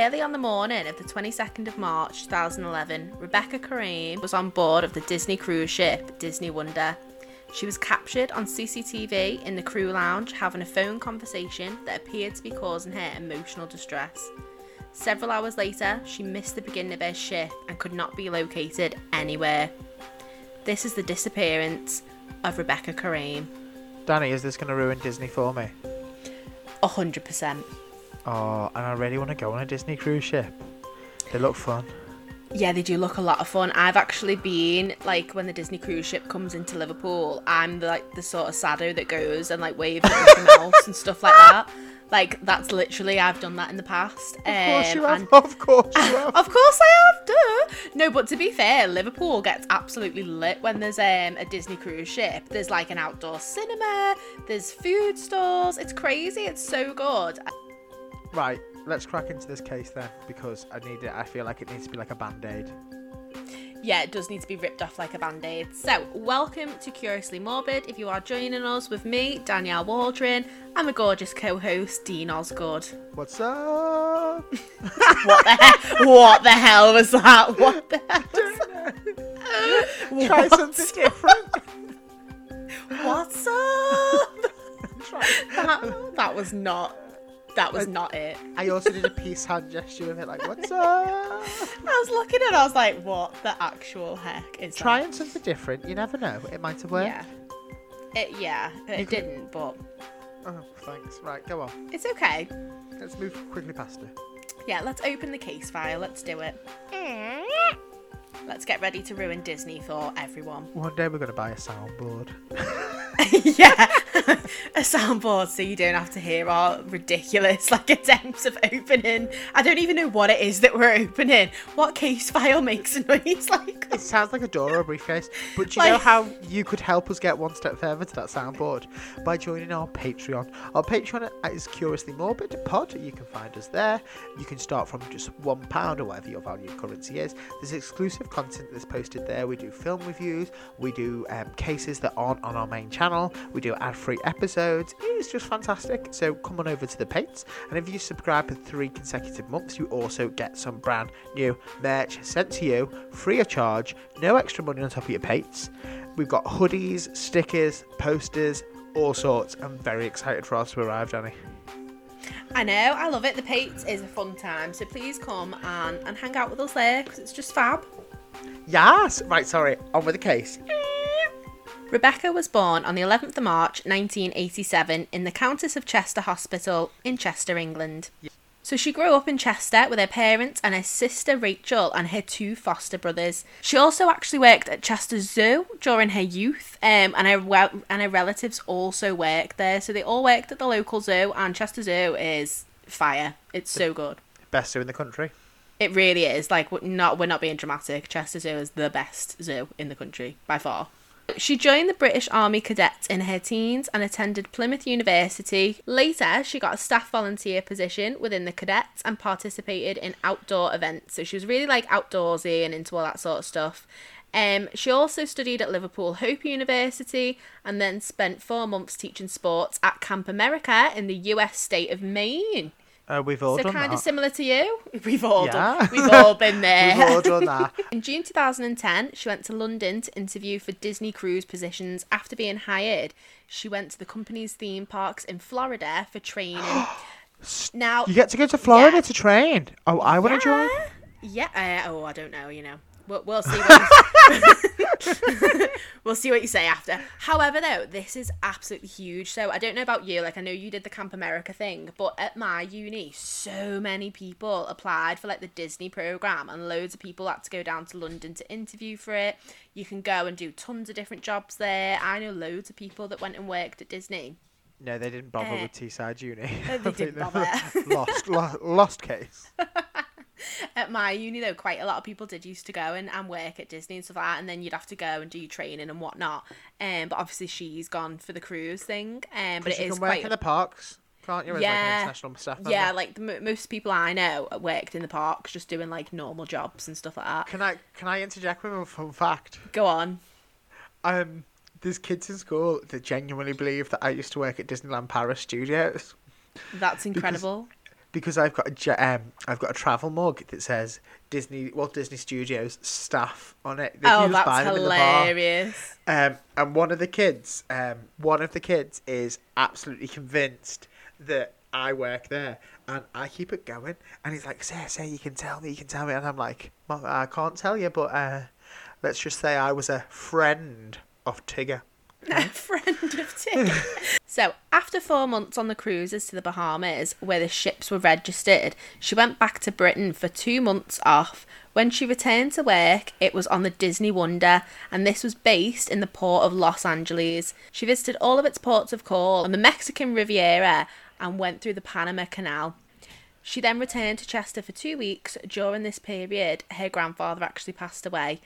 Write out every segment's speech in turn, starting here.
early on the morning of the 22nd of March 2011, Rebecca Coriam was on board of the Disney cruise ship Disney Wonder. She was captured on CCTV in the crew lounge having a phone conversation that appeared to be causing her emotional distress. Several hours later, she missed the beginning of her ship and could not be located anywhere. This is the disappearance of Rebecca Coriam. Danny, is this going to ruin Disney for me? A hundred percent. Oh, and I really want to go on a Disney cruise ship. They look fun. Yeah, they do look a lot of fun. I've actually been like when the Disney cruise ship comes into Liverpool, I'm the, like the sort of saddo that goes and like waves at Mickey Mouse and stuff like that. Like that's literally I've done that in the past. Of course you Um, have. and- Of course you have. Of course I have, duh. No, but to be fair, Liverpool gets absolutely lit when there's um, a Disney cruise ship. There's like an outdoor cinema, there's food stalls. It's crazy. It's so good. Right, let's crack into this case then, because I need it. I feel like it needs to be like a band aid. Yeah, it does need to be ripped off like a band aid. So, welcome to Curiously Morbid. If you are joining us with me, Danielle Waldron, and my gorgeous co host, Dean Osgood. What's up? What the, hell? what the hell was that? What the hell was Try What? something different. What's up? That, that was not. That was not it. I also did a peace hand gesture with it, like, what's up? I was looking at it, I was like, what the actual heck is that? Trying something different, you never know. It might have worked. Yeah. It, yeah, it could- didn't, but Oh, thanks. Right, go on. it's okay. Let's move quickly past it. Yeah, let's open the case file. Let's do it. Let's get ready to ruin Disney for everyone. One day we're going to buy a soundboard. yeah, a soundboard so you don't have to hear our ridiculous like attempts of opening. I don't even know what it is that we're opening. What case file makes a noise like It sounds like a door or a briefcase, but do you know how you could help us get one step further to that soundboard? By joining our Patreon. Our Patreon is Curiously Morbid Pod. You can find us there. You can start from just one pound or whatever your value of currency is. There's exclusive content that's posted there. We do film reviews. We do um, cases that aren't on our main channel. We do ad-free episodes. It's just fantastic. So come on over to the Pates, and if you subscribe for three consecutive months, you also get some brand new merch sent to you free of charge. No extra money on top of your Pates. We've got hoodies, stickers, posters, all sorts. I'm very excited for us to arrive, Danny. I know, I love it. The Pates is a fun time, so please come and, and hang out with us there because it's just fab. Yes. Right. Sorry. On with the case. Rebecca was born on the 11th of March 1987 in the Countess of Chester Hospital in Chester, England. So she grew up in Chester with her parents and her sister Rachel and her two foster brothers. She also actually worked at Chester Zoo during her youth, um, and her and her relatives also worked there. So they all worked at the local zoo, and Chester Zoo is fire. It's so good. Best zoo in the country. It really is. Like, we're not we're not being dramatic. Chester Zoo is the best zoo in the country by far. She joined the British Army Cadets in her teens and attended Plymouth University. Later, she got a staff volunteer position within the cadets and participated in outdoor events. So she was really like outdoorsy and into all that sort of stuff. Um, she also studied at Liverpool Hope University and then spent four months teaching sports at Camp America in the US state of Maine. Uh, we've all So done kind that. of similar to you. We've all Yeah. done. We've all been there. We've all done that. In June 2010, she went to London to interview for Disney cruise positions. After being hired, she went to the company's theme parks in Florida for training. now, You get to go to Florida Yeah. to train. Oh, I want to join. yeah, uh, oh, I don't know. You know, we'll, we'll see. What you, we'll see what you say after. However, though, this is absolutely huge. So I don't know about you. Like I know you did the Camp America thing, but at my uni, so many people applied for like the Disney program, and loads of people had to go down to London to interview for it. You can go and do tons of different jobs there. I know loads of people that went and worked at Disney. No, they didn't bother Uh, with Teesside Uni. they didn't bother. lost, lo- lost case. at my uni though quite a lot of people did used to go and, and work at disney and stuff like that and then you'd have to go and do your training and whatnot um but obviously she's gone for the cruise thing um but But it you is can work quite in the parks, can't you? As like Yeah. an staff member. yeah like the, most people i know worked in the parks just doing like normal jobs and stuff like that Can I can I interject with a fun fact? go on Um, there's kids in school that genuinely believe that I used to work at Disneyland Paris Studios. that's incredible because I've got a um, I've got a travel mug that says Disney Walt Disney Studios staff on it. They Oh, that's them in the bar. hilarious. Um, and one of the kids, um, one of the kids is absolutely convinced that I work there, and I keep it going. And he's like, "Say, say, you can tell me, you can tell me," and I'm like, "Mum, "I can't tell you, but uh, let's just say I was a friend of Tigger." a friend of Tig. so, after four months on the cruises to the Bahamas, where the ships were registered, she went back to Britain for two months off. When she returned to work, it was on the Disney Wonder, and this was based in the port of Los Angeles. She visited all of its ports of call on the Mexican Riviera and went through the Panama Canal. She then returned to Chester for two weeks. During this period, her grandfather actually passed away,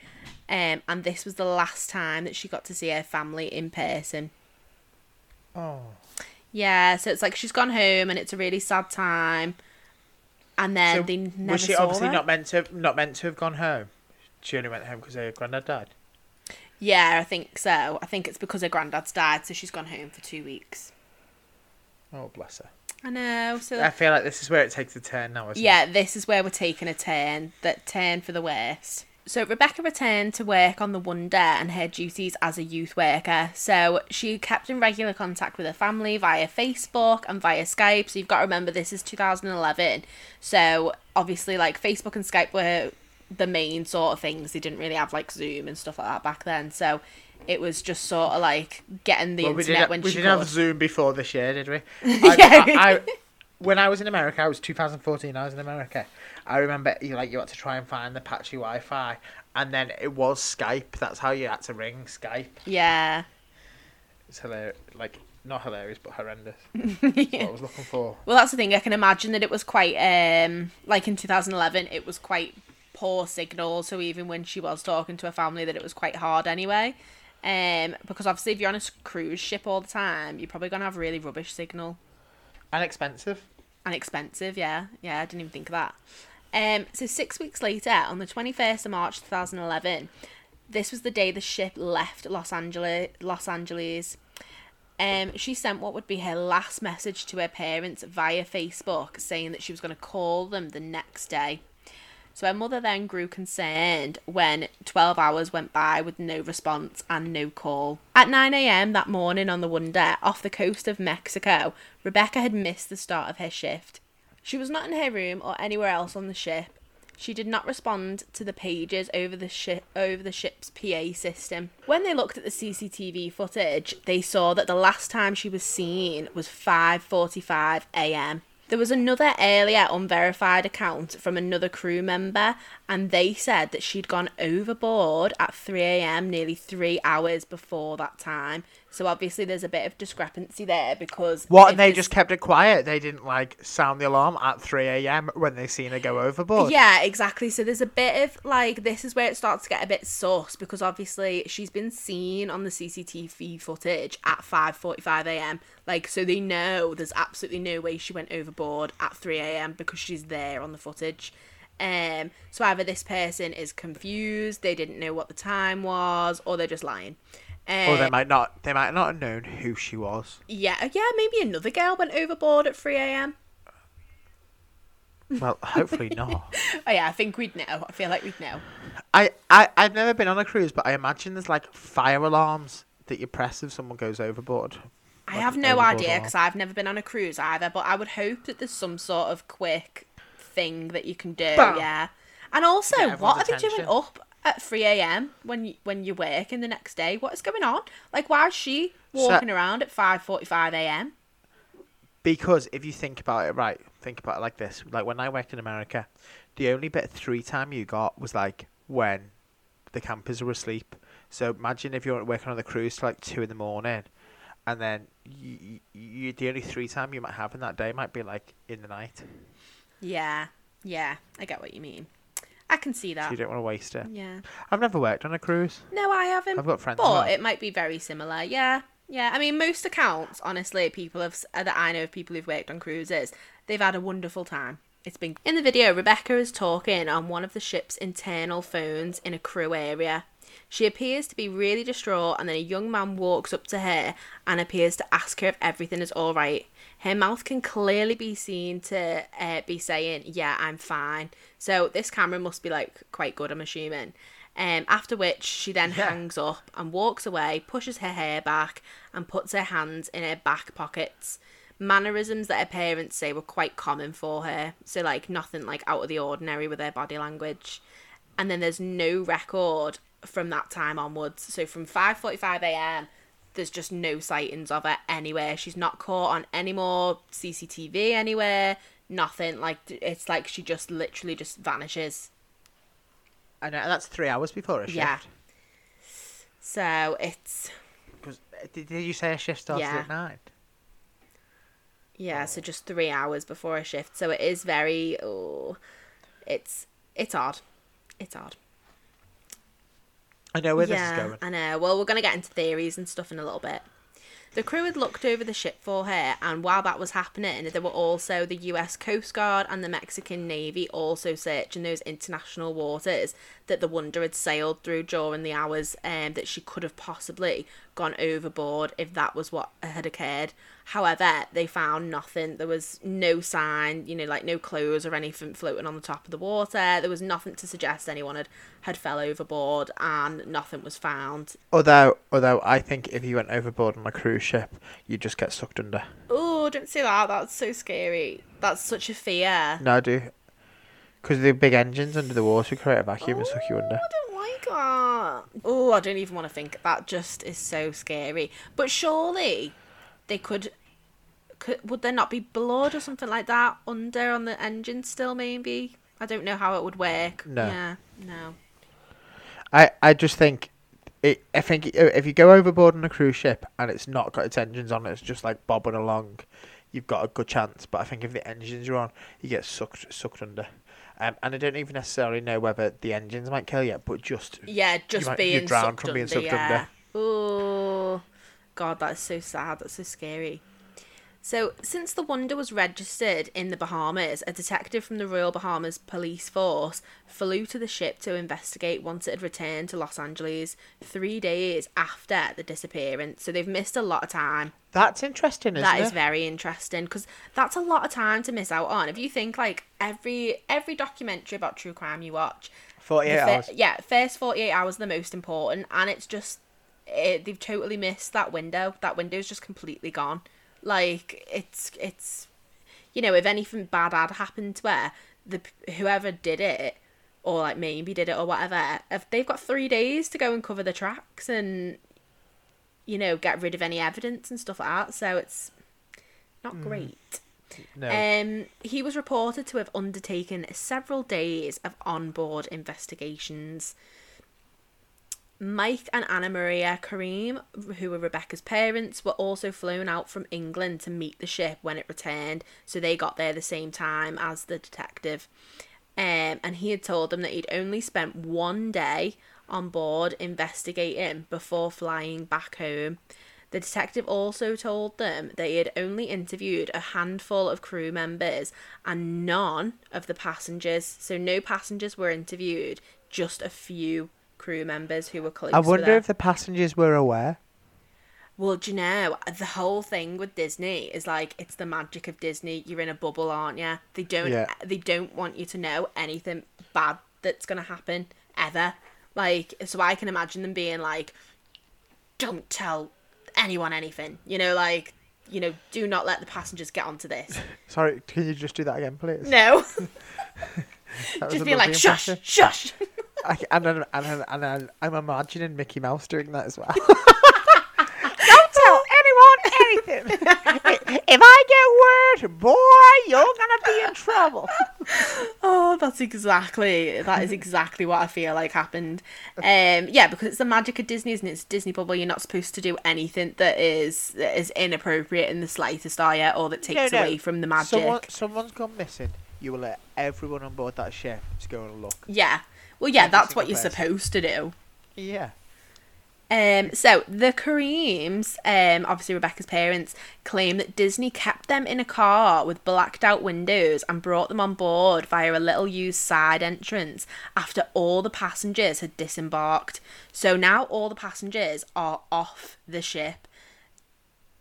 um, and this was the last time that she got to see her family in person. Oh. Yeah, so it's like she's gone home, and it's a really sad time. And then So they never was she obviously her. not meant to not meant to have gone home? She only went home because her granddad died. Yeah, I think so. I think it's because her granddad's died, so she's gone home for two weeks. Oh, bless her. I know. So I feel like this is where it takes a turn now, isn't it? yeah, this is where we're taking a turn. That turn for the worst. So Rebecca returned to work on the Wonder and her duties as a youth worker. So she kept in regular contact with her family via Facebook and via Skype. So you've got to remember this is 2011. So obviously, like Facebook and Skype were the main sort of things. They didn't really have like Zoom and stuff like that back then. So it was just sort of like getting the Well, we internet didn't, when we she didn't could. have Zoom before this year, did we? Yeah. I, I, when I was in America, I was 2014. I was in America. I remember you like you had to try and find the patchy Wi-Fi, and then it was Skype. That's how you had to ring Skype. yeah. It's hilarious, like not hilarious, but horrendous. That's what I was looking for. Well, that's the thing. I can imagine that it was quite, um, like in 2011, it was quite poor signal. So even when she was talking to her family, that it was quite hard anyway. Um, because obviously, if you're on a cruise ship all the time, you're probably gonna have really rubbish signal And expensive. and expensive. Yeah, yeah. I didn't even think of that. Um, so six weeks later, on the 21st of March 2011, this was the day the ship left Los Angeles. Los Angeles. Um, she sent what would be her last message to her parents via Facebook, saying that she was going to call them the next day. So her mother then grew concerned when 12 hours went by with no response and no call. At 9am that morning on the Wonder, off the coast of Mexico, Rebecca had missed the start of her shift. She was not in her room or anywhere else on the ship. She did not respond to the pages over the ship over the ship's PA system. When they looked at the CCTV footage, they saw that the last time she was seen was 5:45 a.m. There was another earlier unverified account from another crew member, and they said that she'd gone overboard at 3 a.m., nearly three hours before that time. So obviously, there's a bit of discrepancy there because What? And they just kept it quiet. They didn't like sound the alarm at 3 a.m. when they seen her go overboard. Yeah, exactly. So there's a bit of like this is where it starts to get a bit sus because obviously she's been seen on the CCTV footage at 5:45 a.m. Like so they know there's absolutely no way she went overboard at 3 a.m. because she's there on the footage. Um so either this person is confused, they didn't know what the time was or they're just lying. Um, Or they might not. They might not have known who she was. yeah, yeah, maybe another girl went overboard at 3 a.m. Well, hopefully not. Oh yeah, I think we'd know. I feel like we'd know. I, I, I've never been on a cruise, but I imagine there's like fire alarms that you press if someone goes overboard. I Like have no idea because I've never been on a cruise either, but I would hope that there's some sort of quick thing that you can do. Bam. Yeah. And also, Get what are they doing up at 3 a.m. when you, when you're working the next day? What is going on? Like, why is she walking around at 5:45 a.m.? Because if you think about it, right, think about it like this. Like when I worked in America, the only bit of free time you got was like when the campers were asleep. So imagine if you're working on the cruise till like two in the morning, and then you, you, the only three time you might have in that day might be like in the night. Yeah, yeah, I get what you mean. I can see So that. you don't want to waste it. Yeah. I've never worked on a cruise. No, I haven't. I've got friends. But it might be very similar. Yeah. Yeah. I mean, most accounts, honestly, people have uh, that I know of people who've worked on cruises, they've had a wonderful time. It's been in the video. Rebecca is talking on one of the ship's internal phones in a crew area. She appears to be really distraught, and then a young man walks up to her and appears to ask her if everything is all right. Her mouth can clearly be seen to uh, be saying, "Yeah, I'm fine." So this camera must be like quite good, I'm assuming. Um, after which she then Yeah. hangs up and walks away, pushes her hair back, and puts her hands in her back pockets. Mannerisms that her parents say were quite common for her, so like nothing like out of the ordinary with her body language. And then there's no record from that time onwards. So from 5:45 a.m. there's just no sightings of her anywhere. She's not caught on any more CCTV anywhere. Nothing. Like it's like she just literally just vanishes. I know that's three hours before a shift. Yeah. So it's 'Cause, uh, did, you say a shift started Yeah. at nine? yeah, so just three hours before a shift. So it is very oh, it's it's odd. It's odd. I know where yeah, this is going. I know. Well, we're going to get into theories and stuff in a little bit. The crew had looked over the ship for her, and while that was happening, there were also the US Coast Guard and the Mexican Navy also searching those international waters that the Wonder had sailed through during the hours um, that she could have possibly gone overboard if that was what had occurred. However, they found nothing. There was no sign, you know, like no clothes or anything floating on the top of the water. There was nothing to suggest anyone had, had fell overboard, and nothing was found. Although, although I think if you went overboard on a cruise ship, you'd just get sucked under. Oh, don't say that. That's so scary. That's such a fear. No, I do. Because the big engines under the water create a vacuum and suck you under. I don't like that. Oh, I don't even want to think. That just is so scary. But surely they could. Could, would there not be blood or something like that under on the engine still? Maybe I don't know how it would work. No. Yeah. No. I, I just think, it, I think if you go overboard on a cruise ship and it's not got its engines on, it's just like bobbing along, you've got a good chance. But I think if the engines are on, you get sucked sucked under. Um, and I don't even necessarily know whether the engines might kill you, but just Yeah, just being drowned from being under. sucked yeah. under. Oh, God, that's so sad. That's so scary. So, since the Wonder was registered in the Bahamas, a detective from the Royal Bahamas Police Force flew to the ship to investigate once it had returned to Los Angeles three days after the disappearance. So, they've missed a lot of time. that's interesting, isn't That it? is very interesting because that's a lot of time to miss out on. If you think like every every documentary about true crime you watch, Forty-eight fir- hours. yeah, first 48 hours are the most important, and it's just it, they've totally missed that window. That window's just completely gone. Like it's it's you know if anything bad had happened to her, the whoever did it or like maybe did it or whatever, if they've got three days to go and cover the tracks and you know get rid of any evidence and stuff like that. So it's not great. No. Um, he was reported to have undertaken several days of onboard investigations. Mike and Anna Maria Coriam, who were Rebecca's parents, were also flown out from England to meet the ship when it returned, so they got there the same time as the detective. Um, and he had told them that he'd only spent one day on board investigating before flying back home. The detective also told them that he had only interviewed a handful of crew members and none of the passengers. So no passengers were interviewed, just a few crew members who were close. I wonder if the passengers were aware. Well, do you know the whole thing with Disney is like it's the magic of Disney. You're in a bubble, aren't you? They don't. Yeah. They don't want you to know anything bad that's gonna happen ever. Like, so I can imagine them being like, "Don't tell anyone anything." You know, like, you know, do not let the passengers get onto this. Sorry, can you just do that again, please? No, just being like, "Shush, impression. shush." I, and, and, and, and, and I'm imagining Mickey Mouse doing that as well. don't tell anyone anything. if I get word, boy, you're gonna be in trouble. Oh, that's exactly that is exactly what I feel like happened. Um, yeah, because it's the magic of Disney, isn't it? It's Disney bubble. You're not supposed to do anything that is that is inappropriate in the slightest, are you? Or that takes No, no. away from the magic. Someone, someone's gone missing. You will let everyone on board that ship to go and look. Yeah. Well, yeah, that's what you're person. supposed to do. Yeah. Um, so the Coriams, um, obviously Rebecca's parents, claim that Disney kept them in a car with blacked out windows and brought them on board via a little used side entrance after all the passengers had disembarked. So now all the passengers are off the ship.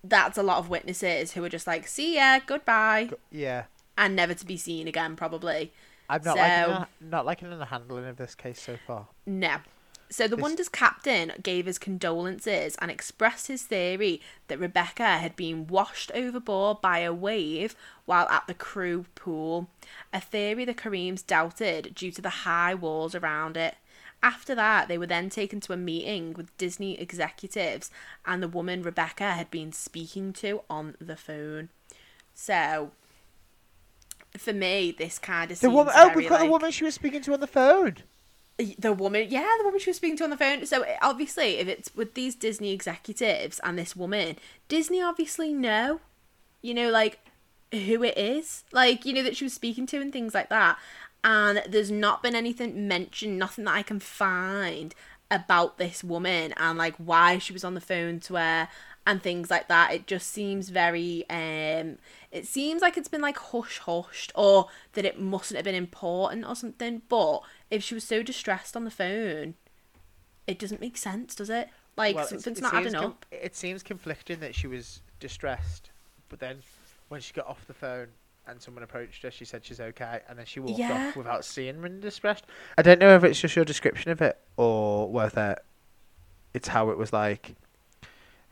That's a lot of witnesses who are just like, see ya, goodbye, Yeah. and never to be seen again, probably. I'm not So- liking the, not liking the handling of this case so far. No. So the This- Wonder's captain gave his condolences and expressed his theory that Rebecca had been washed overboard by a wave while at the crew pool, a theory the Coriams doubted due to the high walls around it. After that, they were then taken to a meeting with Disney executives and the woman Rebecca had been speaking to on the phone. So, for me, this kind of The woman. Oh, very, we've got the woman she was speaking to on the phone. the woman yeah the woman she was speaking to on the phone so obviously if it's with these disney executives and this woman disney obviously know you know like who it is like you know that she was speaking to and things like that and there's not been anything mentioned nothing that i can find about this woman and like why she was on the phone to her and things like that it just seems very um it seems like it's been like hush hushed or that it mustn't have been important or something but if she was so distressed on the phone it doesn't make sense does it like Well, something's it not seems adding com- up It seems conflicting that she was distressed, but then when she got off the phone and someone approached her, she said she's okay, and then she walked Yeah. off without seeing her in distress. I don't know if it's just your description of it or whether it's how it was like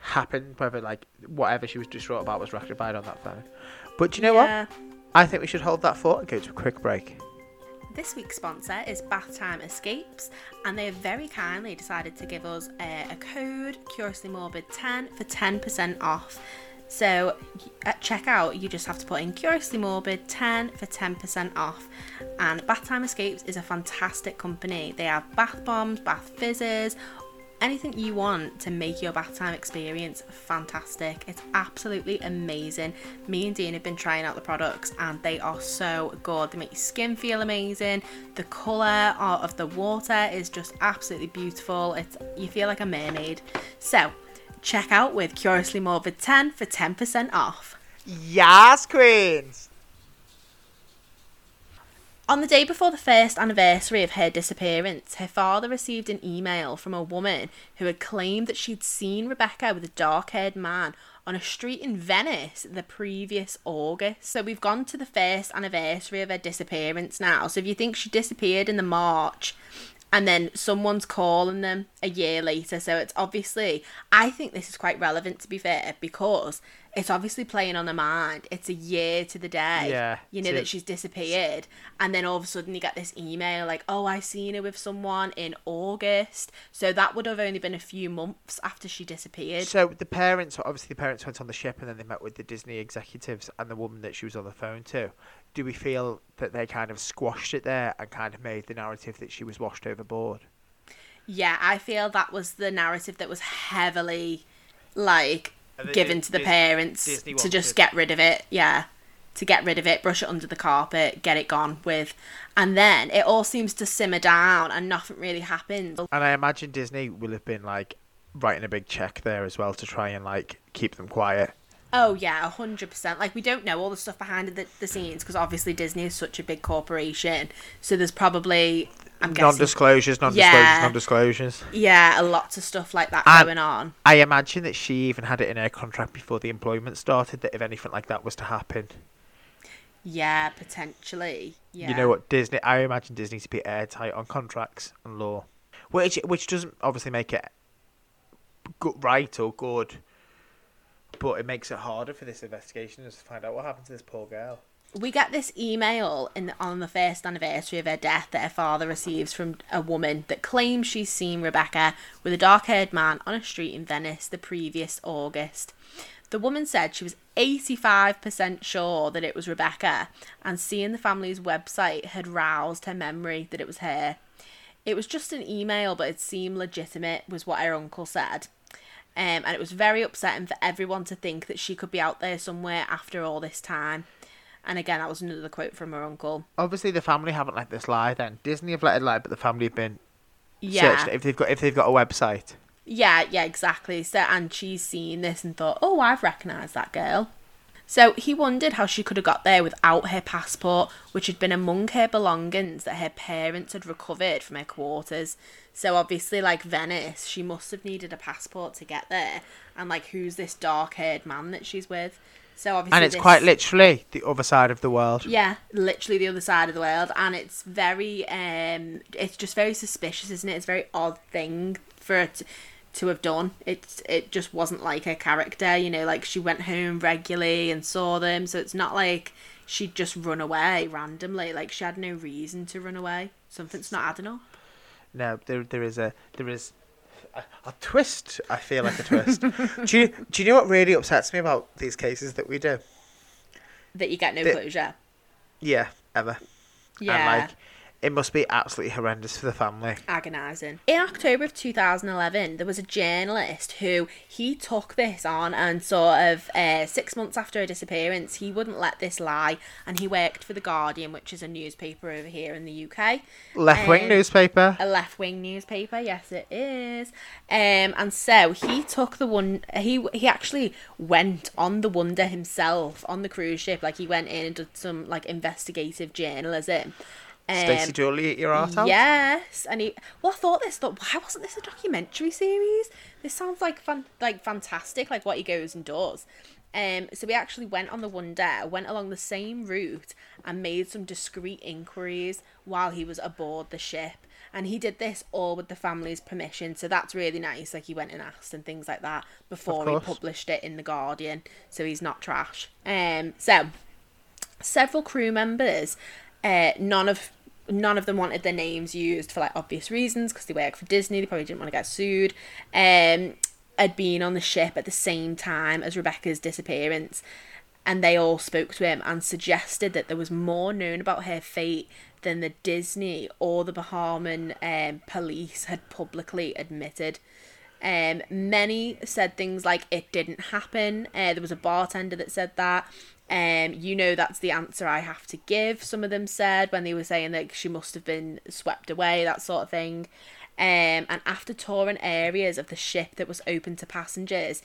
happened, whether like whatever she was distraught about was rectified on that phone. But do you know what? I think we should hold that thought and go to a quick break. This week's sponsor is Bath Time Escapes, and they have very kindly decided to give us a, a code Curiously Morbid 10 for 10% off. So at checkout, you just have to put in Curiously Morbid 10 for 10% off. And Bath Time Escapes is a fantastic company. They have bath bombs, bath fizzes, anything you want to make your bath time experience fantastic. It's absolutely amazing. Me and Dean have been trying out the products and they are so good. They make your skin feel amazing. The colour of the water is just absolutely beautiful. It's you feel like a mermaid. So check out with Curiously Morbid 10 for 10% off. Yes, Queens! On the day before the first anniversary of her disappearance, her father received an email from a woman who had claimed that she'd seen Rebecca with a dark haired man on a street in Venice the previous August. So we've gone to the first anniversary of her disappearance now. So if you think she disappeared in the March and then someone's calling them a year later, so it's obviously, I think this is quite relevant to be fair because it's obviously playing on the mind. It's a year to the day Yeah, you know that she's disappeared and then all of a sudden you get this email like oh i seen her with someone in august so that would have only been a few months after she disappeared So the parents, obviously, the parents went on the ship and then they met with the Disney executives and the woman that she was on the phone to. Do we feel that they kind of squashed it there and kind of made the narrative that she was washed overboard? yeah i feel that was the narrative that was heavily like given to the Dis- parents Disney to just get rid of it yeah to get rid of it brush it under the carpet get it gone with and then it all seems to simmer down and nothing really happens And I imagine Disney will have been like writing a big check there as well to try and like keep them quiet. Oh yeah, a hundred percent. Like we don't know all the stuff behind the, the scenes because obviously Disney is such a big corporation. So there's probably I'm guessing Non-disclosures, non-disclosures, Yeah. non-disclosures. yeah, a lot of stuff like that And- going on. I imagine that she even had it in her contract before the employment started that if anything like that was to happen, Yeah, potentially. Yeah. you know what Disney. I imagine Disney to be airtight on contracts and law, which which doesn't obviously make it good, right or good, but it makes it harder for this investigation to find out what happened to this poor girl. We get this email in the, on the first anniversary of her death that her father receives from a woman that claims she's seen Rebecca with a dark-haired man on a street in Venice the previous August. The woman said she was 85% sure that it was Rebecca, and seeing the family's website had roused her memory that it was her. It was just an email, but it seemed legitimate, was what her uncle said. Um, and it was very upsetting for everyone to think that she could be out there somewhere after all this time. And again, that was another quote from her uncle. Obviously, the family haven't let this lie. Then Disney have let it lie, but the family have been Yeah, searched if they've got if they've got a website. Yeah, yeah, exactly. So, and she's seen this and thought, oh, I've recognised that girl. So he wondered how she could have got there without her passport, which had been among her belongings that her parents had recovered from her quarters. So obviously, like Venice, she must have needed a passport to get there. And like, who's this dark-haired man that she's with? So obviously, And it's this- quite literally the other side of the world. yeah, literally the other side of the world, and it's very, um, it's just very suspicious, isn't it? It's a very odd thing for it to, have done. It's it just wasn't like her character, you know. Like she went home regularly and saw them, so it's not like she'd just run away randomly. Like she had no reason to run away. Something's not adding up. No, there there is a there is a, a twist. I feel like a twist. do you do you know what really upsets me about these cases that we do? That you get no The- closure. Yeah, ever. Yeah. And like, it must be absolutely horrendous for the family. agonising. In October of 2011, there was a journalist who he took this on and sort of uh, six months after her disappearance, he wouldn't let this lie and he worked for The Guardian, which is a newspaper over here in the UK. Left wing Um, newspaper. A left wing newspaper, yes, it is. Um, and so he took the one. He he actually went on the Wonder himself on the cruise ship. Like he went in and did some like investigative journalism. Um, Stacey eat your heart out. Yes, and he. Well, I thought this. Thought, why wasn't this a documentary series? This sounds like fun, like fantastic, like what he goes and does. Um, so we actually went on the Wonder, went along the same route, and made some discreet inquiries while he was aboard the ship. And he did this all with the family's permission, so that's really nice. Like he went and asked and things like that before he published it in the Guardian, so he's not trash. Um, so several crew members uh, none of none of them wanted their names used for like obvious reasons because they work for disney they probably didn't want to get sued. Um had been on the ship at the same time as rebecca's disappearance and they all spoke to him and suggested that there was more known about her fate than the disney or the bahamian um, police had publicly admitted um, many said things like it didn't happen. Uh, there was a bartender that said that. Um, you know that's the answer I have to give. Some of them said when they were saying that she must have been swept away, that sort of thing. Um, and after touring areas of the ship that was open to passengers,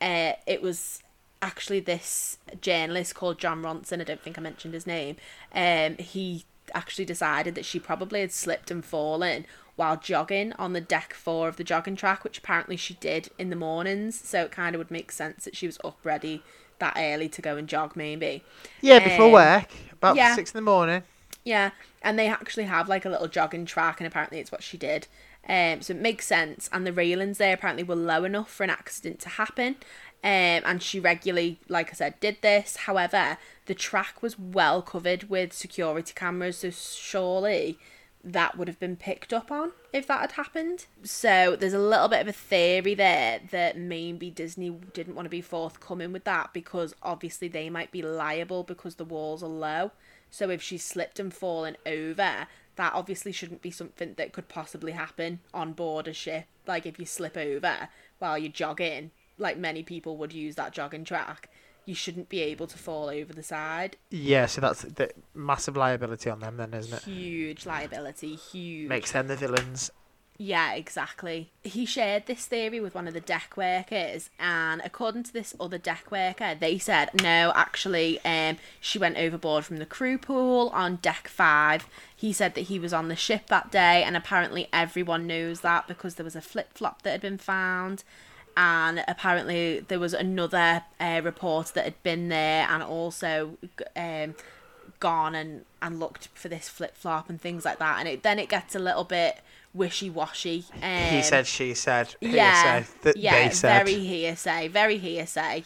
uh, it was actually this journalist called Jon Ronson. I don't think I mentioned his name. Um, he actually decided that she probably had slipped and fallen while jogging on the deck four of the jogging track, which apparently she did in the mornings. So it kind of would make sense that she was up ready that early to go and jog, maybe. Yeah, before Um, work, about yeah. six in the morning. Yeah, and they actually have like a little jogging track, and apparently it's what she did. Um, so it makes sense. And the railings there apparently were low enough for an accident to happen. Um, and she regularly, like I said, did this. However, the track was well covered with security cameras, so surely that would have been picked up on if that had happened. So there's a little bit of a theory there that maybe Disney didn't want to be forthcoming with that because obviously they might be liable because the walls are low. So if she slipped and fallen over, that obviously shouldn't be something that could possibly happen on board a ship. Like if you slip over while you're jogging, like many people would use that jogging track, you shouldn't be able to fall over the side. Yeah, so that's the massive liability on them, then, isn't it? Huge liability, huge. Makes them the villains. Yeah, exactly. He shared this theory with one of the deck workers, and according to this other deck worker, they said no, actually, um, she went overboard from the crew pool on deck five. He said that he was on the ship that day, and apparently everyone knows that because there was a flip flop that had been found. And apparently there was another uh, report that had been there, and also um, gone and, and looked for this flip flop and things like that. And it then it gets a little bit wishy washy. Um, he said, she said, yeah, hearsay, yeah, they said. very hearsay, very hearsay.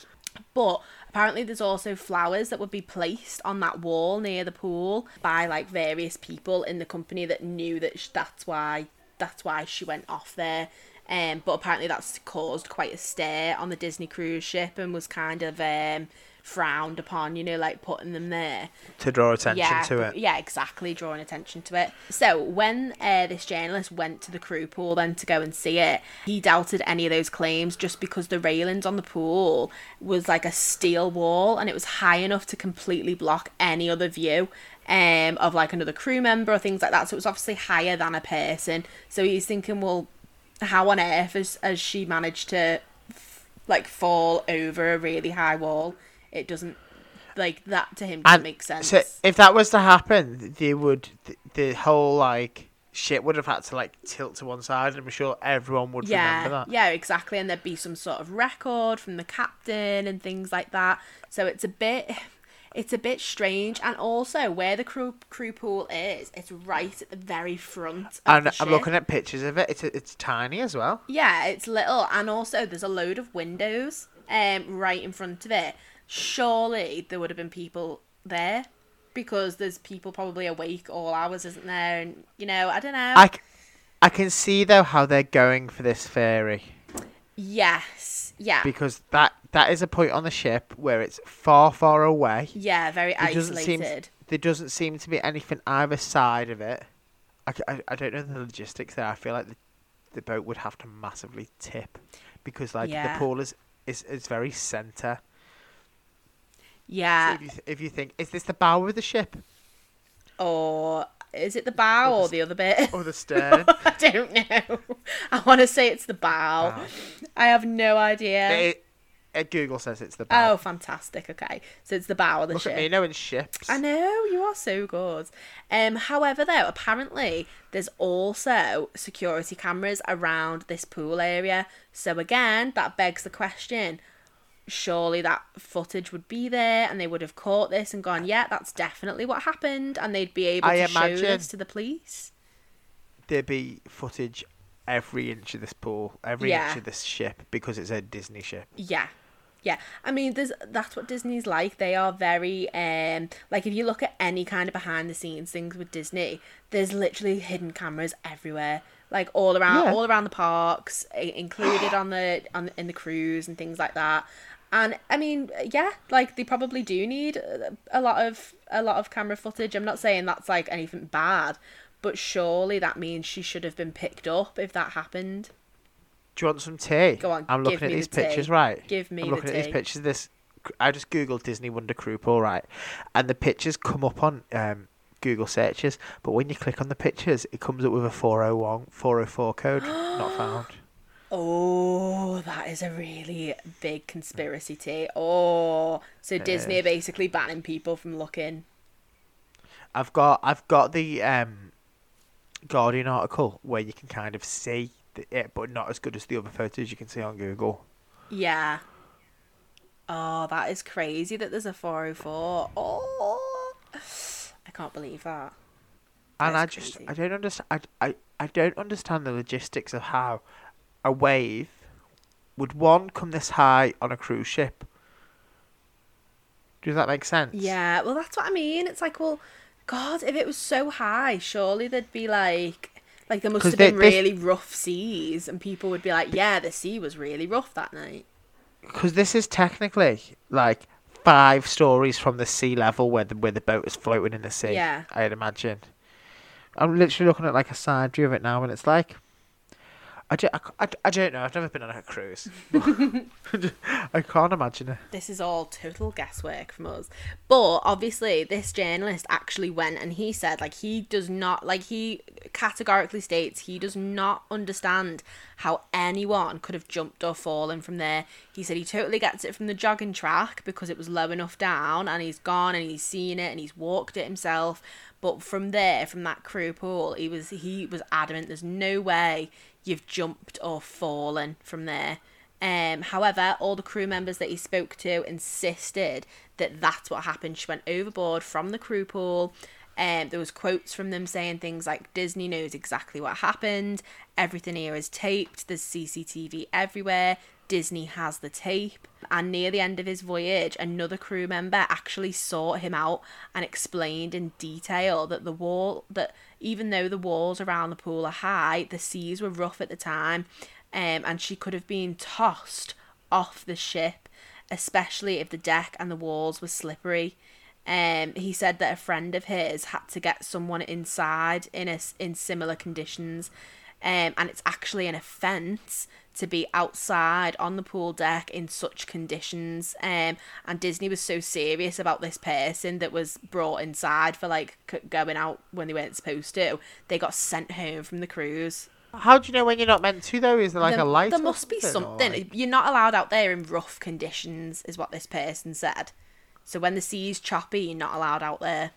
But apparently, there's also flowers that would be placed on that wall near the pool by like various people in the company that knew that sh- that's why that's why she went off there. Um, but apparently, that's caused quite a stir on the Disney cruise ship and was kind of um, frowned upon. You know, like putting them there To draw attention yeah, to it. Yeah, exactly, drawing attention to it. So when uh, this journalist went to the crew pool then to go and see it, he doubted any of those claims just because the railings on the pool was like a steel wall and it was high enough to completely block any other view. Um, of like another crew member or things like that. So it was obviously higher than a person. So he's thinking, well, how on earth has, has she managed to f- like fall over a really high wall? It doesn't like that to him doesn't And make sense. So if that was to happen, they would the, the whole like shit would have had to like tilt to one side, and I'm sure everyone would yeah, remember that. yeah, exactly. And there'd be some sort of record from the captain and things like that. So it's a bit, it's a bit strange. And also, where the crew crew pool is, it's right at the very front. Of And I'm looking at pictures of it. It's it's tiny as well. Yeah, it's little, and also there's a load of windows um right in front of it. Surely there would have been people there because there's people probably awake all hours, isn't there? And you know, I don't know. I, c- I can see though how they're going for this ferry yes, yeah, because that that is a point on the ship where it's far far away. yeah, very There doesn't seem isolated. there doesn't seem to be anything either side of it. I I don't know the logistics there. I feel like the, the boat would have to massively tip because like Yeah. the pool is is, is very centre. So Yeah, if you th- if you think is this the bow of the ship or is it the bow Or or the the other bit? or the stern? I don't know. I want to say it's the bow. Bow. I have no idea. it, it, Google says it's the bow. Oh, fantastic. Okay, so it's the bow of the Look ship. at me knowing ships. I know you are so good. Um, however, though, apparently there's also security cameras around this pool area. So again, that begs the question: Surely that footage would be there, and they would have caught this and gone, "Yeah, that's definitely what happened," and they'd be able I to show this to the police. There'd be footage every inch of this pool, every Yeah. inch of this ship because it's a Disney ship. Yeah. Yeah. I mean there's that's what Disney's like. They are very um like if you look at any kind of behind the scenes things with Disney, there's literally hidden cameras everywhere. Like all around Yeah. all around the parks, included on the on in the cruise and things like that. And I mean, yeah, like they probably do need a lot of a lot of camera footage. I'm not saying that's like anything bad, but surely that means she should have been picked up if that happened. Do you want some tea? Go on, I'm looking at these the tea. pictures, right? Give me I'm the looking at these pictures. This I just googled Disney Wonder Crew all right. And the pictures come up on um, Google searches, but when you click on the pictures, it comes up with a 401, 404 code not found. Oh, that is a really big conspiracy tea. Oh, so Disney are basically banning people from looking. I've got I've got the um, Guardian article where you can kind of see the, it, but not as good as the other photos you can see on Google. Yeah. Oh, that is crazy that there's a 404. Oh, I can't believe that. And I just crazy. I don't understand I, I, I don't understand the logistics of how a wave would one come this high on a cruise ship. Does that make sense? Yeah, well, that's what I mean. It's like, well, God, if it was so high, surely there'd be like, like there must have been they- really rough seas, and people would be like, yeah, the sea was really rough that night. Because this is technically like five stories from the sea level where the where the boat is floating in the sea. Yeah. I'd imagine. I'm literally looking at like a side view of it now, and it's like. I don't, I, I, I don't know. I've never been on a cruise. I can't imagine it. this is all total guesswork from us. But obviously, this journalist actually went and he said, like, he does not, like, he categorically states he does not understand how anyone could have jumped or fallen from there. He said he totally gets it from the jogging track because it was low enough down and he's gone and he's seen it and he's walked it himself. But from there, from that crew pool, he was he was adamant. There's no way you've jumped or fallen from there. Um, however, all the crew members that he spoke to insisted that that's what happened. She went overboard from the crew pool. Um, there was quotes from them saying things like Disney knows exactly what happened. Everything here is taped. There's CCTV everywhere. Disney has the tape. And near the end of his voyage, another crew member actually sought him out and explained in detail that the wall that even though the walls around the pool are high, the seas were rough at the time, um, and she could have been tossed off the ship, especially if the deck and the walls were slippery. Um, he said that a friend of his had to get someone inside in a, in similar conditions, um, and it's actually an offence to be outside on the pool deck in such conditions. Um, and Disney was so serious about this person that was brought inside for like c- going out when they weren't supposed to. They got sent home from the cruise How do you know when you're not meant to though? Is there like there, a light? There must be something. like- You're not allowed out there in rough conditions, is what this person said. So when the sea's choppy, you're not allowed out there.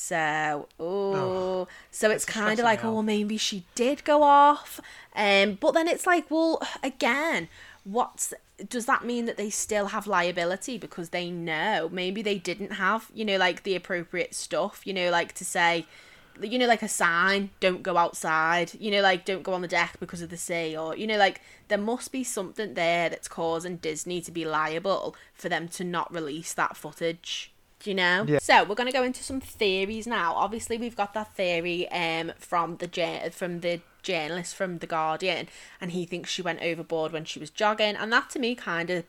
So, oh, so it's kind of like, oh, well, maybe she did go off, um, but then it's like, well, again, what's does that mean that they still have liability? Because they know. Maybe they didn't have, you know, like the appropriate stuff, you know, like to say, you know, like a sign, don't go outside, you know, like don't go on the deck because of the sea, or, you know, like there must be something there that's causing Disney to be liable for them to not release that footage. Do you know? Yeah. So we're gonna go into some theories now. Obviously, we've got that theory um from the from the journalist from the Guardian, and he thinks she went overboard when she was jogging, and that to me kind of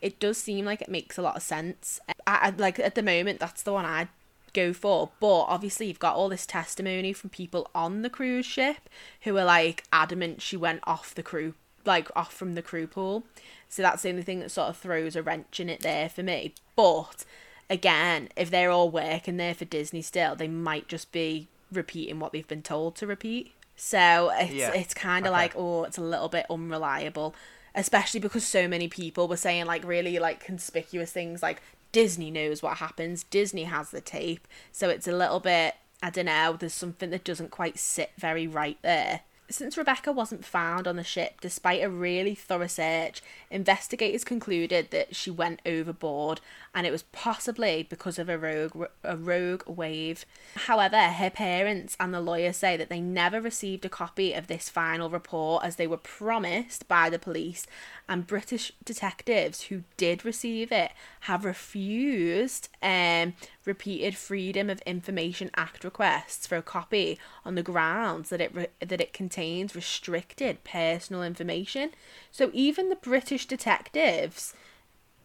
it does seem like it makes a lot of sense. I, I like at the moment that's the one I'd go for, but obviously you've got all this testimony from people on the cruise ship who are like adamant she went off the crew, like off from the crew pool. So that's the only thing that sort of throws a wrench in it there for me. But again, if they're all working there for Disney still, they might just be repeating what they've been told to repeat. So it's Yeah. it's kind of Okay. like oh, it's a little bit unreliable, especially because so many people were saying like really like conspicuous things like Disney knows what happens, Disney has the tape, so it's a little bit I don't know. There's something that doesn't quite sit very right there. Since Rebecca wasn't found on the ship, despite a really thorough search, investigators concluded that she went overboard and it was possibly because of a rogue a rogue wave. However, her parents and the lawyer say that they never received a copy of this final report as they were promised by the police and British detectives who did receive it have refused um, repeated Freedom of Information Act requests for a copy on the grounds that it re- that it contains restricted personal information. So even the British detectives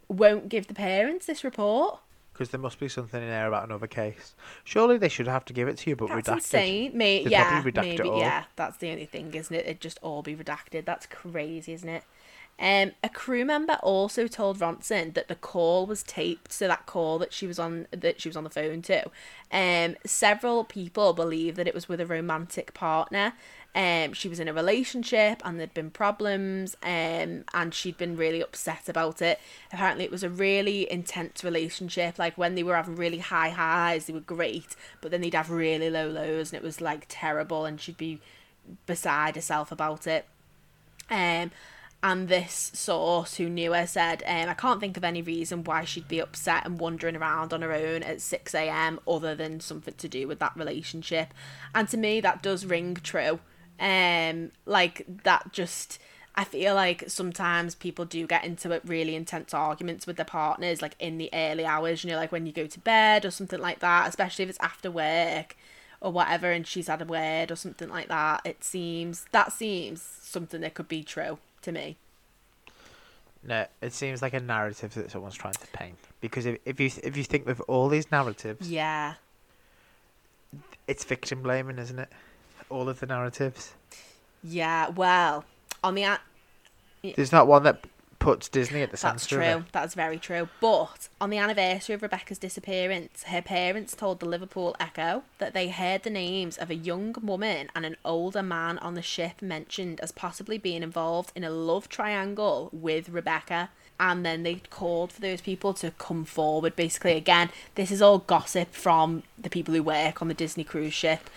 won't give the parents this report. Because there must be something in there about another case. Surely they should have to give it to you, but That's redacted. insane. May- They'd yeah, probably redact it maybe. all. Yeah, that's the only thing, isn't it? It'd just all be redacted. That's crazy, isn't it? Um, a crew member also told Ronson that the call was taped, so that call that she was on that she was on the phone to. Um, several people believe that it was with a romantic partner. Um, she was in a relationship and there'd been problems. Um, and she'd been really upset about it. Apparently, it was a really intense relationship. Like when they were having really high highs, they were great, but then they'd have really low lows, and it was like terrible. And she'd be beside herself about it. Um, and this source who knew her said, um, I can't think of any reason why she'd be upset and wandering around on her own at 6 a.m. other than something to do with that relationship. And to me, that does ring true. Um, like that just. I feel like sometimes people do get into it really intense arguments with their partners, like in the early hours, you know, like when you go to bed or something like that, especially if it's after work or whatever, and she's had a word or something like that. It seems that seems something that could be true to me. No, it seems like a narrative that someone's trying to paint. Because if, if you if you think with all these narratives, Yeah. it's victim blaming, isn't it? All of the narratives. Yeah, well, on the a- There's not one that puts Disney at the centre. That's true. That's very true. But on the anniversary of Rebecca's disappearance, her parents told the Liverpool Echo that they heard the names of a young woman and an older man on the ship mentioned as possibly being involved in a love triangle with Rebecca. And then they called for those people to come forward. Basically, again, this is all gossip from the people who work on the Disney cruise ship.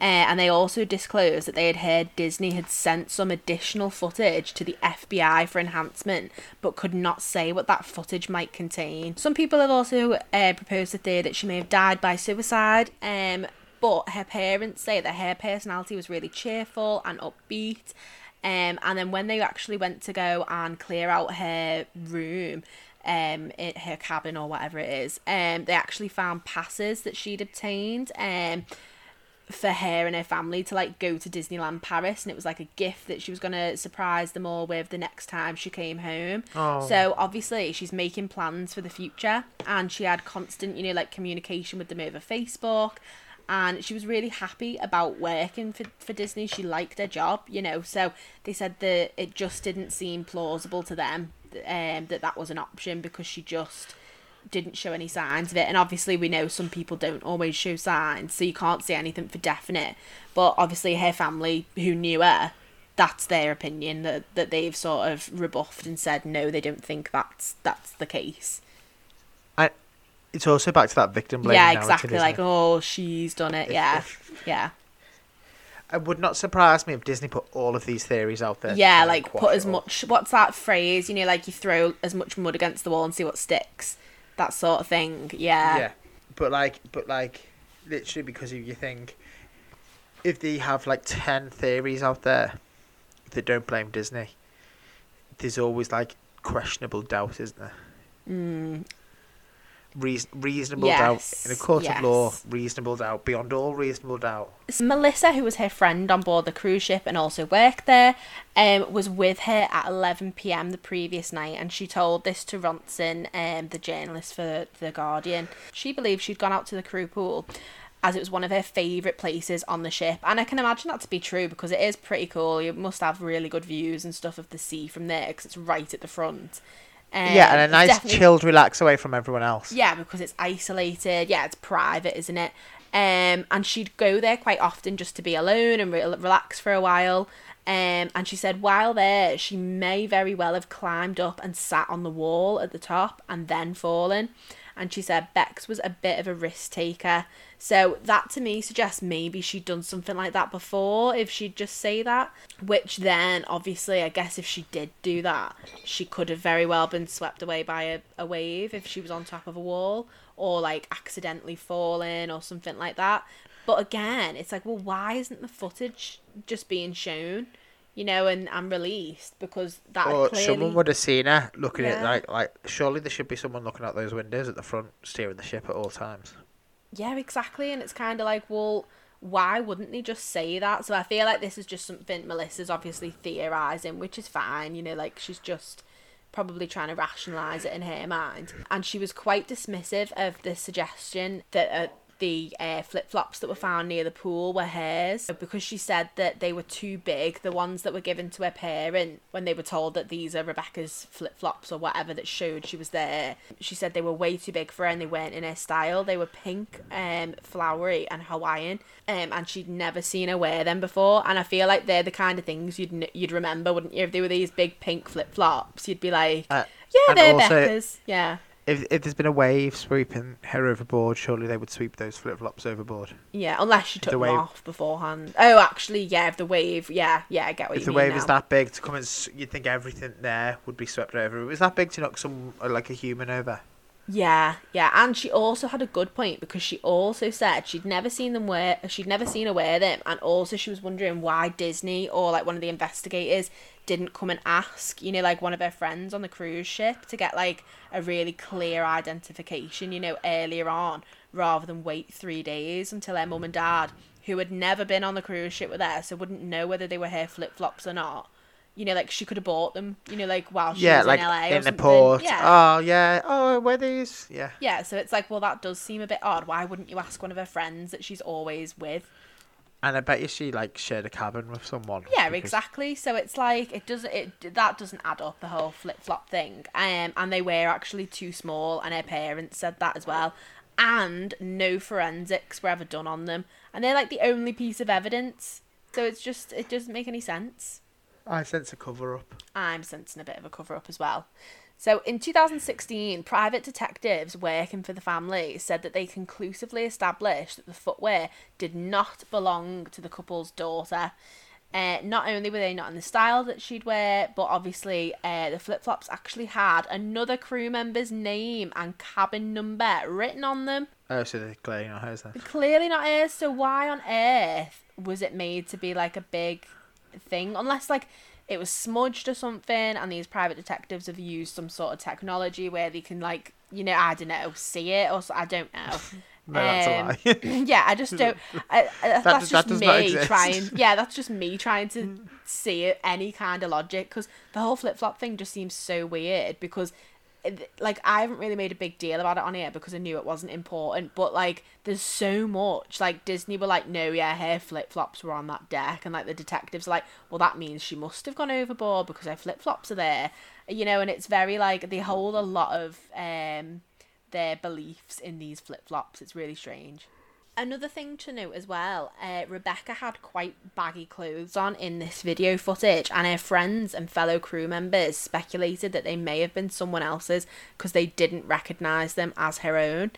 Uh, and they also disclosed that they had heard Disney had sent some additional footage to the FBI for enhancement, but could not say what that footage might contain. Some people have also uh, proposed the theory that she may have died by suicide, um, but her parents say that her personality was really cheerful and upbeat. Um, and then when they actually went to go and clear out her room, um, in her cabin or whatever it is, um, they actually found passes that she'd obtained. Um, for her and her family to like go to Disneyland Paris and it was like a gift that she was going to surprise them all with the next time she came home. Oh. So obviously she's making plans for the future and she had constant, you know, like communication with them over Facebook and she was really happy about working for, for Disney. She liked her job, you know. So they said that it just didn't seem plausible to them um, that that was an option because she just didn't show any signs of it. And obviously, we know some people don't always show signs, so you can't say anything for definite. But obviously, her family who knew her, that's their opinion that, that they've sort of rebuffed and said no, they don't think that's that's the case. I, it's also back to that victim blaming. yeah, exactly. Like, it? oh, she's done it. Yeah, yeah, It would not surprise me if Disney put all of these theories out there. yeah. Like, put as much. What's that phrase? You know, like you throw as much mud against the wall and see what sticks. That sort of thing. Yeah. Yeah, but like, but like, literally because if you think, if they have like ten theories out there that don't blame Disney, there's always like questionable doubt, isn't there? Mm, Reason, reasonable doubt in a court of law. Reasonable doubt beyond all reasonable doubt. So Melissa, who was her friend on board the cruise ship and also worked there, um, was with her at 11 pm the previous night, and she told this to Ronson, um, the journalist for The Guardian. She believed she'd gone out to the crew pool as it was one of her favourite places on the ship, and I can imagine that to be true because it is pretty cool. You must have really good views and stuff of the sea from there because it's right at the front. Um, yeah, and a nice definitely- chilled relax away from everyone else. yeah, because it's isolated. Yeah, it's private, isn't it? Um, and she'd go there quite often just to be alone and re- relax for a while. Um, and she said while there, she may very well have climbed up and sat on the wall at the top and then fallen. And she said Bex was a bit of a risk taker. So that to me suggests maybe she'd done something like that before if she'd just say that. Which then, obviously, I guess if she did do that, she could have very well been swept away by a, a wave if she was on top of a wall or like accidentally fallen or something like that. But again, it's like, well, why isn't the footage just being shown? You know, and, and released because that Or clearly someone would have seen her looking at Yeah. like like surely there should be someone looking out those windows at the front steering the ship at all times. Yeah, exactly. And it's kind of like, well, why wouldn't they just say that? So I feel like this is just something Melissa's obviously theorizing, which is fine. You know, like she's just probably trying to rationalize it in her mind. And she was quite dismissive of the suggestion that the uh, flip flops that were found near the pool were hers because she said that they were too big. The ones that were given to her parent when they were told that these are Rebecca's flip flops or whatever that showed she was there. She said they were way too big for her and they weren't in her style. They were pink, um, flowery, and Hawaiian. Um, and she'd never seen her wear them before. And I feel like they're the kind of things you'd you'd remember, wouldn't you? If they were these big pink flip flops, you'd be like, Uh, yeah, they're also- Becca's. Yeah. If if there's been a wave sweeping her overboard, surely they would sweep those flip flops overboard. Yeah, unless she took the them wave- off beforehand. Oh, actually, yeah, if the wave, yeah, yeah, I get what if you mean. If the wave now. is that big to come and s- you'd think everything there would be swept over. If it was that big to knock some uh, like a human over. Yeah, yeah, and she also had a good point because she also said she'd never seen them wear, she'd never seen her wear them, and also she was wondering why Disney or like one of the investigators didn't come and ask, you know, like one of her friends on the cruise ship to get like a really clear identification, you know, earlier on, rather than wait three days until her mum and dad, who had never been on the cruise ship with her, so wouldn't know whether they were her flip flops or not. You know, like she could have bought them. You know, like while she yeah, was like in LA or in the port. Yeah. Oh yeah. Oh, where these? Yeah. Yeah, so it's like, well, that does seem a bit odd. Why wouldn't you ask one of her friends that she's always with? And I bet you she like shared a cabin with someone. Yeah, because- exactly. So it's like it doesn't it that doesn't add up the whole flip flop thing. Um, and they were actually too small, and her parents said that as well. And no forensics were ever done on them, and they're like the only piece of evidence. So it's just it doesn't make any sense. I sense a cover up. I'm sensing a bit of a cover up as well. So in 2016, private detectives working for the family said that they conclusively established that the footwear did not belong to the couple's daughter. Uh, not only were they not in the style that she'd wear, but obviously uh, the flip flops actually had another crew member's name and cabin number written on them. Oh, so they're clearly not hers then. Clearly not hers. So why on earth was it made to be like a big thing? Unless like it was smudged or something, and these private detectives have used some sort of technology where they can like you know I don't know see it or so, I don't know. No, Um, yeah, I just don't. I, I, that's just not me trying. Yeah, that's just me trying to see it, any kind of logic because the whole flip flop thing just seems so weird because. Like I haven't really made a big deal about it on here because I knew it wasn't important, but like there's so much. Like Disney were like, no, yeah, her flip flops were on that deck, and like the detectives like, well, that means she must have gone overboard because her flip flops are there, you know. And it's very like they hold a lot of um their beliefs in these flip flops. It's really strange. Another thing to note as well, uh, Rebecca had quite baggy clothes on in this video footage, and her friends and fellow crew members speculated that they may have been someone else's because they didn't recognize them as her own.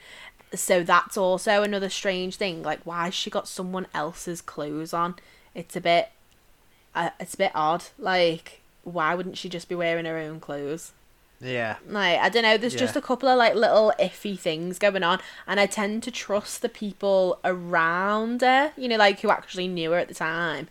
So that's also another strange thing. Like, why has she got someone else's clothes on? It's a bit, uh, it's a bit odd. Like, why wouldn't she just be wearing her own clothes? Yeah. Like, I don't know, there's just a couple of like little iffy things going on, and I tend to trust the people around her, you know, like who actually knew her at the time,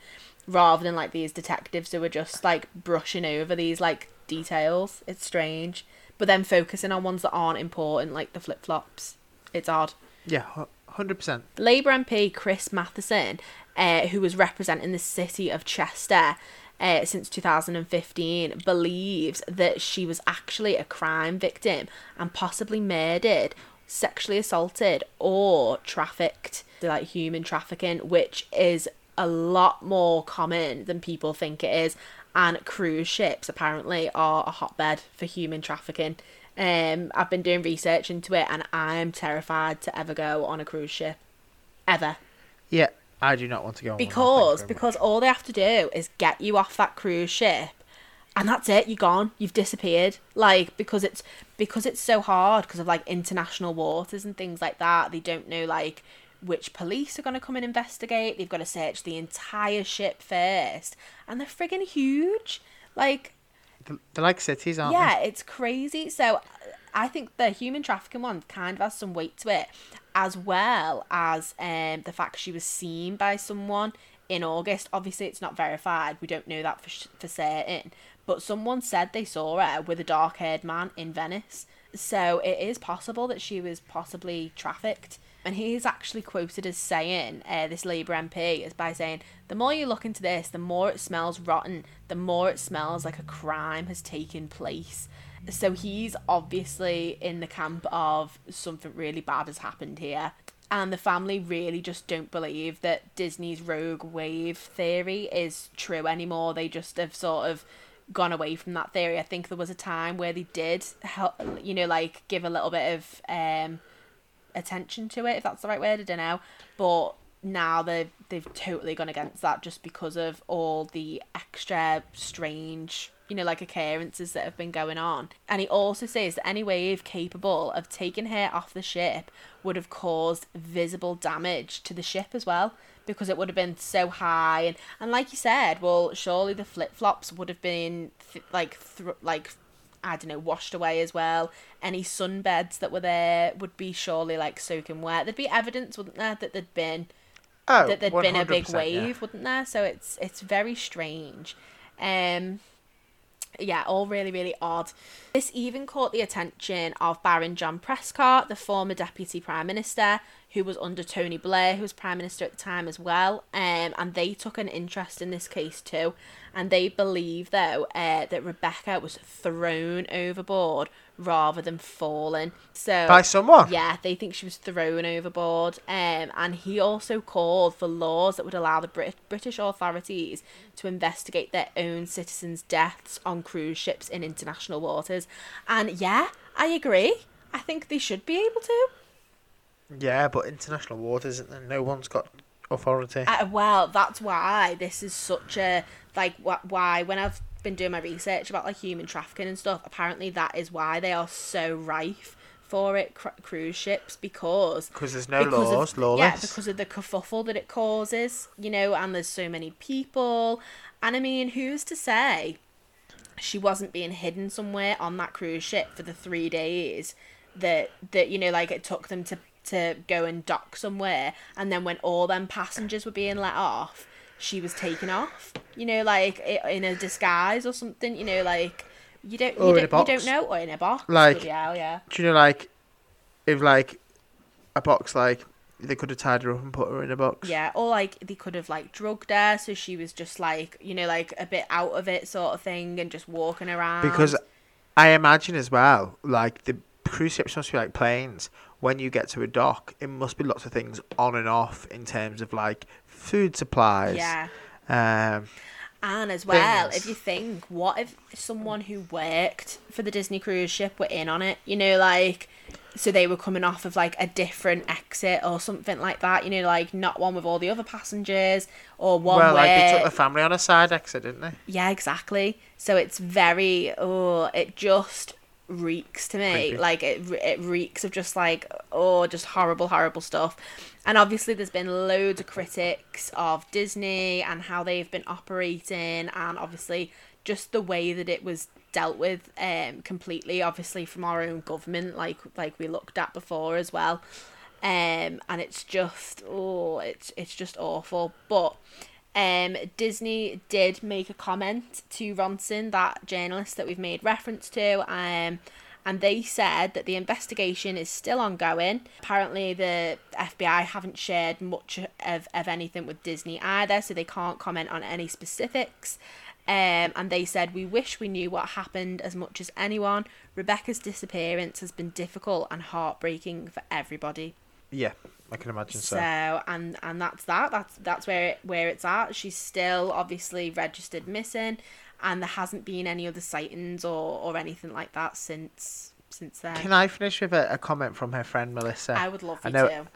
rather than like these detectives who were just like brushing over these like details. It's strange. But then focusing on ones that aren't important, like the flip flops. It's odd. Yeah. Hundred percent. Labour MP Chris Matheson, uh, who was representing the city of Chester uh, since 2015, believes that she was actually a crime victim and possibly murdered, sexually assaulted, or trafficked, like human trafficking, which is a lot more common than people think it is. And cruise ships apparently are a hotbed for human trafficking. Um, I've been doing research into it, and I'm terrified to ever go on a cruise ship, ever, Yeah. I do not want to go on. one, thank you because because all they have to do is get you off that cruise ship, and that's it. You're gone. You've disappeared. Like because it's because it's so hard because of like international waters and things like that. They don't know like which police are going to come and investigate. They've got to search the entire ship first, and they're friggin' huge. Like. They're like cities, aren't they? yeah, it's crazy. So I think the human trafficking one kind of has some weight to it, as well as um, the fact she was seen by someone in August. Obviously, it's not verified. We don't know that for, for certain. But someone said they saw her with a dark haired man in Venice. So it is possible that she was possibly trafficked. And he is actually quoted as saying, uh, this Labour MP is by saying, the more you look into this, the more it smells rotten, the more it smells like a crime has taken place. So he's obviously in the camp of something really bad has happened here. And the family really just don't believe that Disney's rogue wave theory is true anymore. They just have sort of gone away from that theory. I think there was a time where they did help, you know, like give a little bit of um attention to it, if that's the right word. I don't know, but now they've they've totally gone against that just because of all the extra strange, you know, like occurrences that have been going on. And he also says that any wave capable of taking her off the ship would have caused visible damage to the ship as well because it would have been so high and and like you said, well, surely the flip flops would have been th- like thr like I don't know, washed away as well. Any sunbeds that were there would be surely like soaking wet. There'd be evidence, wouldn't there, that there'd been Oh, that there'd been a big wave, yeah. wouldn't there? So it's it's very strange. Um yeah, all really, really odd. This even caught the attention of Baron John Prescott, the former Deputy Prime Minister, who was under Tony Blair, who was Prime Minister at the time as well. Um, and they took an interest in this case too. And they believe, though, uh, that Rebecca was thrown overboard rather than fallen. So By someone? yeah, they think she was thrown overboard. Um, and he also called for laws that would allow the Brit- British authorities to investigate their own citizens' deaths on cruise ships in international waters. And yeah, I agree. I think they should be able to. Yeah, but international waters, isn't? No one's got authority. Uh, well, that's why this is such a like wh- why when I've been doing my research about like human trafficking and stuff, apparently that is why they are so rife for it cr- cruise ships because Because there's no because laws, of, lawless. Yeah, because of the kerfuffle that it causes, you know, and there's so many people. And I mean, who's to say she wasn't being hidden somewhere on that cruise ship for the three days that that you know, like it took them to to go and dock somewhere, and then when all them passengers were being let off, she was taken off. You know, like in a disguise or something. You know, like you don't you, in don't, you box. don't know, or in a box. Like- hell, yeah. Do you know, like, if, like, a box, like, they could have tied her up and put her in a box? Yeah, or like they could have like drugged her, so she was just like you know like a bit out of it sort of thing, and just walking around. Because I imagine as well, like, the cruise ships must be like planes. When you get to a dock, it must be lots of things on and off in terms of, like, food supplies. yeah, Um, And as well, Things. if you think, what if someone who worked for the Disney cruise ship were in on it? You know, like, so they were coming off of like a different exit or something like that. You know, like not one with all the other passengers or one well, like where they took the family on a side exit, didn't they? yeah, exactly. So it's very oh, it just reeks to me. Creepy. Like it it reeks of just like oh, just horrible, horrible stuff. And obviously, there's been loads of critics of Disney and how they've been operating, and obviously just the way that it was dealt with um completely obviously from our own government like like we looked at before as well um and it's just oh it's it's just awful but um, Disney did make a comment to Ronson, that journalist that we've made reference to, um, and they said that the investigation is still ongoing. Apparently, the FBI haven't shared much of, of anything with Disney either, so they can't comment on any specifics. Um, and they said, We wish we knew what happened as much as anyone. Rebecca's disappearance has been difficult and heartbreaking for everybody. Yeah, I can imagine so. So and and that's that. That's that's where it, where it's at. She's still obviously registered missing, and there hasn't been any other sightings or or anything like that since since then. Can I finish with a, a comment from her friend Melissa? I would love I know- to.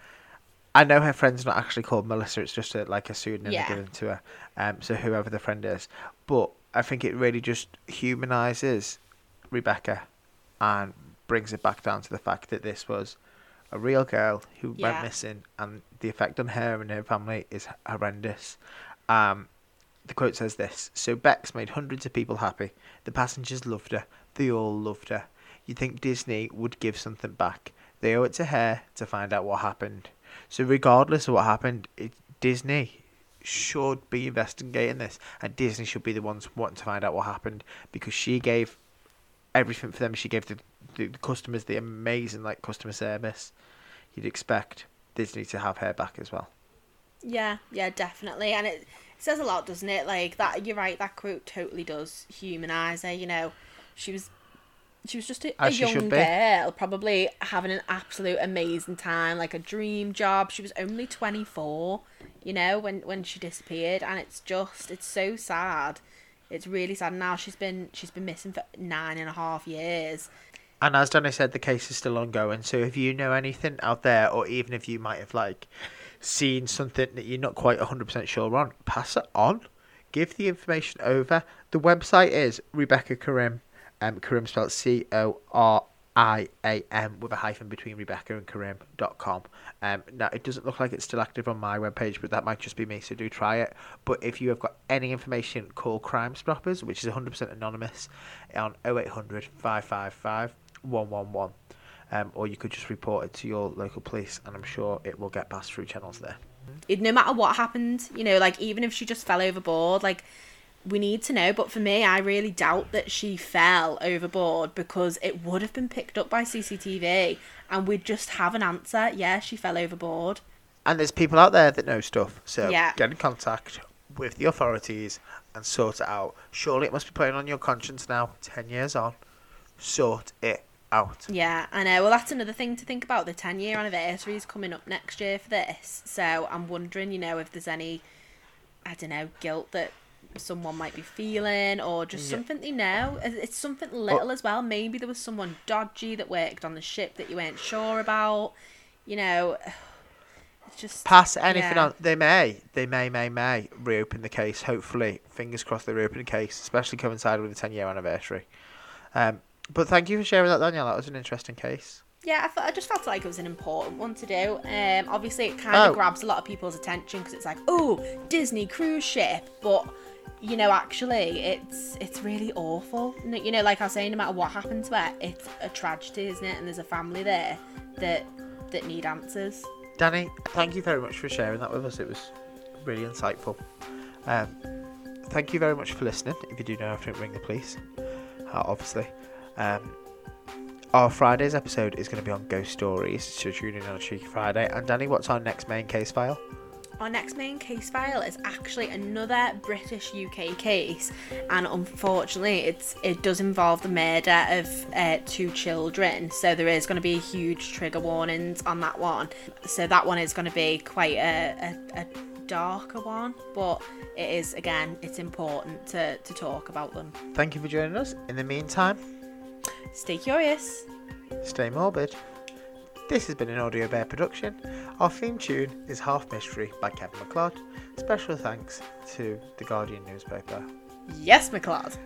I know her friend's not actually called Melissa; it's just a, like a pseudonym Yeah. given to her. Um, so whoever the friend is, but I think it really just humanizes Rebecca, and brings it back down to the fact that this was a real girl who Yeah. went missing, and the effect on her and her family is horrendous. Um, the quote says this: "So Bex made hundreds of people happy. The passengers loved her. They all loved her. You'd think Disney would give something back. They owe it to her to find out what happened. So regardless of what happened, it, Disney should be investigating this, and Disney should be the ones wanting to find out what happened because she gave everything for them. She gave the, the, the customers the amazing like customer service. You'd expect Disney to have her back as well. Yeah, yeah, definitely. And it says a lot, doesn't it? Like that you're right, that quote totally does humanize her, you know. She was she was just a, a As she should young girl, probably having an absolute amazing time, like a dream job. She was only twenty four, you know, when when she disappeared and it's just it's so sad. It's really sad. Now she's been she's been missing for nine and a half years. And as Danny said, the case is still ongoing. So if you know anything out there, or even if you might have like seen something that you're not quite 100% sure on, pass it on. Give the information over. The website is Rebecca Coriam. Um, Coriam spelled C O R I A M with a hyphen between Rebecca and Coriam.com. Um, now, it doesn't look like it's still active on my webpage, but that might just be me, so do try it. But if you have got any information, call Crime Stoppers, which is 100% anonymous, on 0800 555 111. Um, or you could just report it to your local police, and I'm sure it will get passed through channels there. it, no matter what happened, you know, like even if she just fell overboard, like we need to know. But for me, I really doubt that she fell overboard because it would have been picked up by CCTV and we'd just have an answer. Yeah, she fell overboard. And there's people out there that know stuff, so Yeah. get in contact with the authorities and sort it out. Surely it must be playing on your conscience now, 10 years on. Sort it out. Yeah, I know. Well, that's another thing to think about. The 10 year anniversary is coming up next year for this. So I'm wondering, you know, if there's any, I don't know, guilt that someone might be feeling or just Yeah. something they know. It's something little as well. Maybe there was someone dodgy that worked on the ship that you weren't sure about. You know, it's just. Pass anything yeah. on. They may, they may, may, may reopen the case. Hopefully, fingers crossed they reopen the case, especially coinciding with the 10 year anniversary. Um, but thank you for sharing that, Danielle. That was an interesting case. Yeah, I, thought, I just felt like it was an important one to do. Um, obviously, it kind of Oh. grabs a lot of people's attention because it's like, oh, Disney cruise ship, but you know, actually, it's it's really awful. You know, like I was saying, no matter what happens to her, it's a tragedy, isn't it? And there's a family there that that need answers. Danny, thank you very much for sharing that with us. It was really insightful. Um, thank you very much for listening. If you do know how to ring the police, uh, obviously. Um, our Friday's episode is going to be on ghost stories, so tune in on Cheeky Friday. And Danny, what's our next main case file? Our next main case file is actually another British UK case, and unfortunately, it's it does involve the murder of uh, two children. So there is going to be huge trigger warnings on that one. So that one is going to be quite a, a, a darker one, but it is again, it's important to, to talk about them. Thank you for joining us. In the meantime, Stay curious. stay morbid. This has been an Audio Bear production. Our theme tune is Half Mystery by Kevin MacLeod. Special thanks to the Guardian newspaper. Yes, MacLeod.